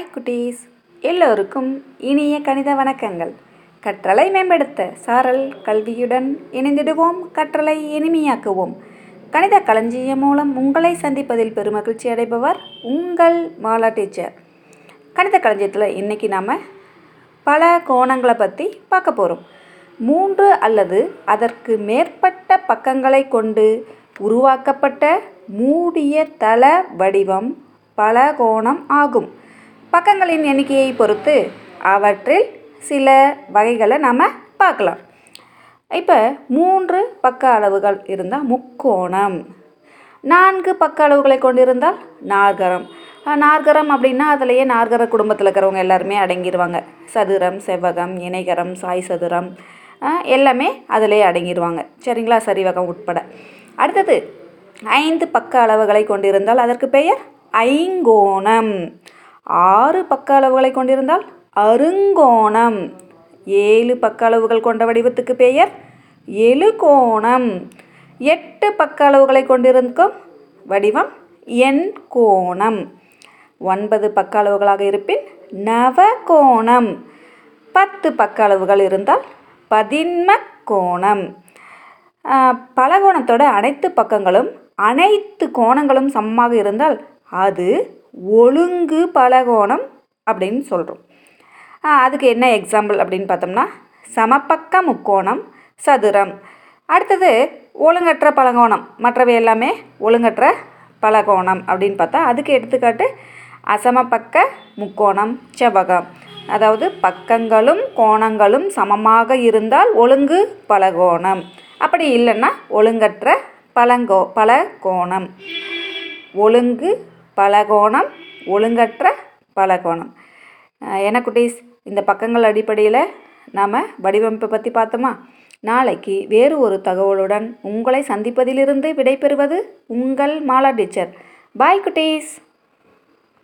Hi குட்டீஸ். எல்லோருக்கும் இனிய கணித வணக்கங்கள். கற்றலை மேம்படுத்த சாரல் கல்வியுடன் இணைந்திடுவோம். கற்றலை இனிமையாக்குவோம். கணித களஞ்சியம் மூலம் உங்களை சந்திப்பதில் பெருமகிழ்ச்சி அடைபவர் உங்கள் மாலா டீச்சர். கணித களஞ்சியத்தில் இன்றைக்கி நாம் பல கோணங்களை பற்றி பார்க்க போகிறோம் மூன்று அல்லது அதற்கு மேற்பட்ட பக்கங்களை கொண்டு உருவாக்கப்பட்ட மூடிய தள வடிவம் பலகோணம் ஆகும். பக்கங்களின் எண்ணிக்கையை பொறுத்து அவற்றில் சில வகைகளை நாம் பார்க்கலாம். இப்போ மூன்று பக்க அளவுகள் இருந்தால் முக்கோணம். நான்கு பக்க அளவுகளை கொண்டிருந்தால் நாற்கரம். நாற்கரம் அப்படின்னா அதுலேயே நாற்கர குடும்பத்தில் இருக்கிறவங்க எல்லாருமே அடங்கிடுவாங்க சதுரம் செவ்வகம் இணைகரம் சாய் சதுரம் எல்லாமே அதிலே அடங்கிடுவாங்க சரிங்களா? சரிவகம் உட்பட. அடுத்தது ஐந்து பக்க அளவுகளை கொண்டிருந்தால் அதற்கு பெயர் ஐங்கோணம். ஆறு பக்க அளவுகளை கொண்டிருந்தால் அருங்கோணம். ஏழு பக்க அளவுகள் கொண்ட வடிவத்துக்கு பெயர் எழுகோணம். எட்டு பக்க அளவுகளை கொண்டிருக்கும் வடிவம் எண்கோணம் ஒன்பது பக்க அளவுகளாக இருப்பின் நவகோணம். பத்து பக்க அளவுகள் இருந்தால் பதின்ம கோணம் பலகோணத்தோட அனைத்து பக்கங்களும் அனைத்து கோணங்களும் சமமாக இருந்தால் அது ஒழுங்கு பலகோணம் அப்படின்னு சொல்கிறோம் அதுக்கு என்ன எக்ஸாம்பிள் அப்படின்னு பார்த்தோம்னா சமபக்க முக்கோணம் சதுரம். அடுத்தது ஒழுங்கற்ற பலகோணம். மற்றவை எல்லாமே ஒழுங்கற்ற பலகோணம் அப்படின்னு பார்த்தா அதுக்கு எடுத்துக்காட்டு அசமபக்க முக்கோணம் செவ்வகம். அதாவது பக்கங்களும் கோணங்களும் சமமாக இருந்தால் ஒழுங்கு பலகோணம். அப்படி இல்லைன்னா ஒழுங்கற்ற பலங்கோ பலகோணம். ஒழுங்கு பலகோணம் ஒழுங்கற்ற பலகோணம். என்ன குட்டீஸ்? இந்த பக்கங்கள் அடிப்படையில் நாம் வடிவமைப்பை பற்றி பார்த்தோமா? நாளைக்கு வேறு ஒரு தகவலுடன் உங்களை சந்திப்பதிலிருந்து விடைபெறுவது உங்கள் மாலா டீச்சர். பாய் குட்டீஸ்!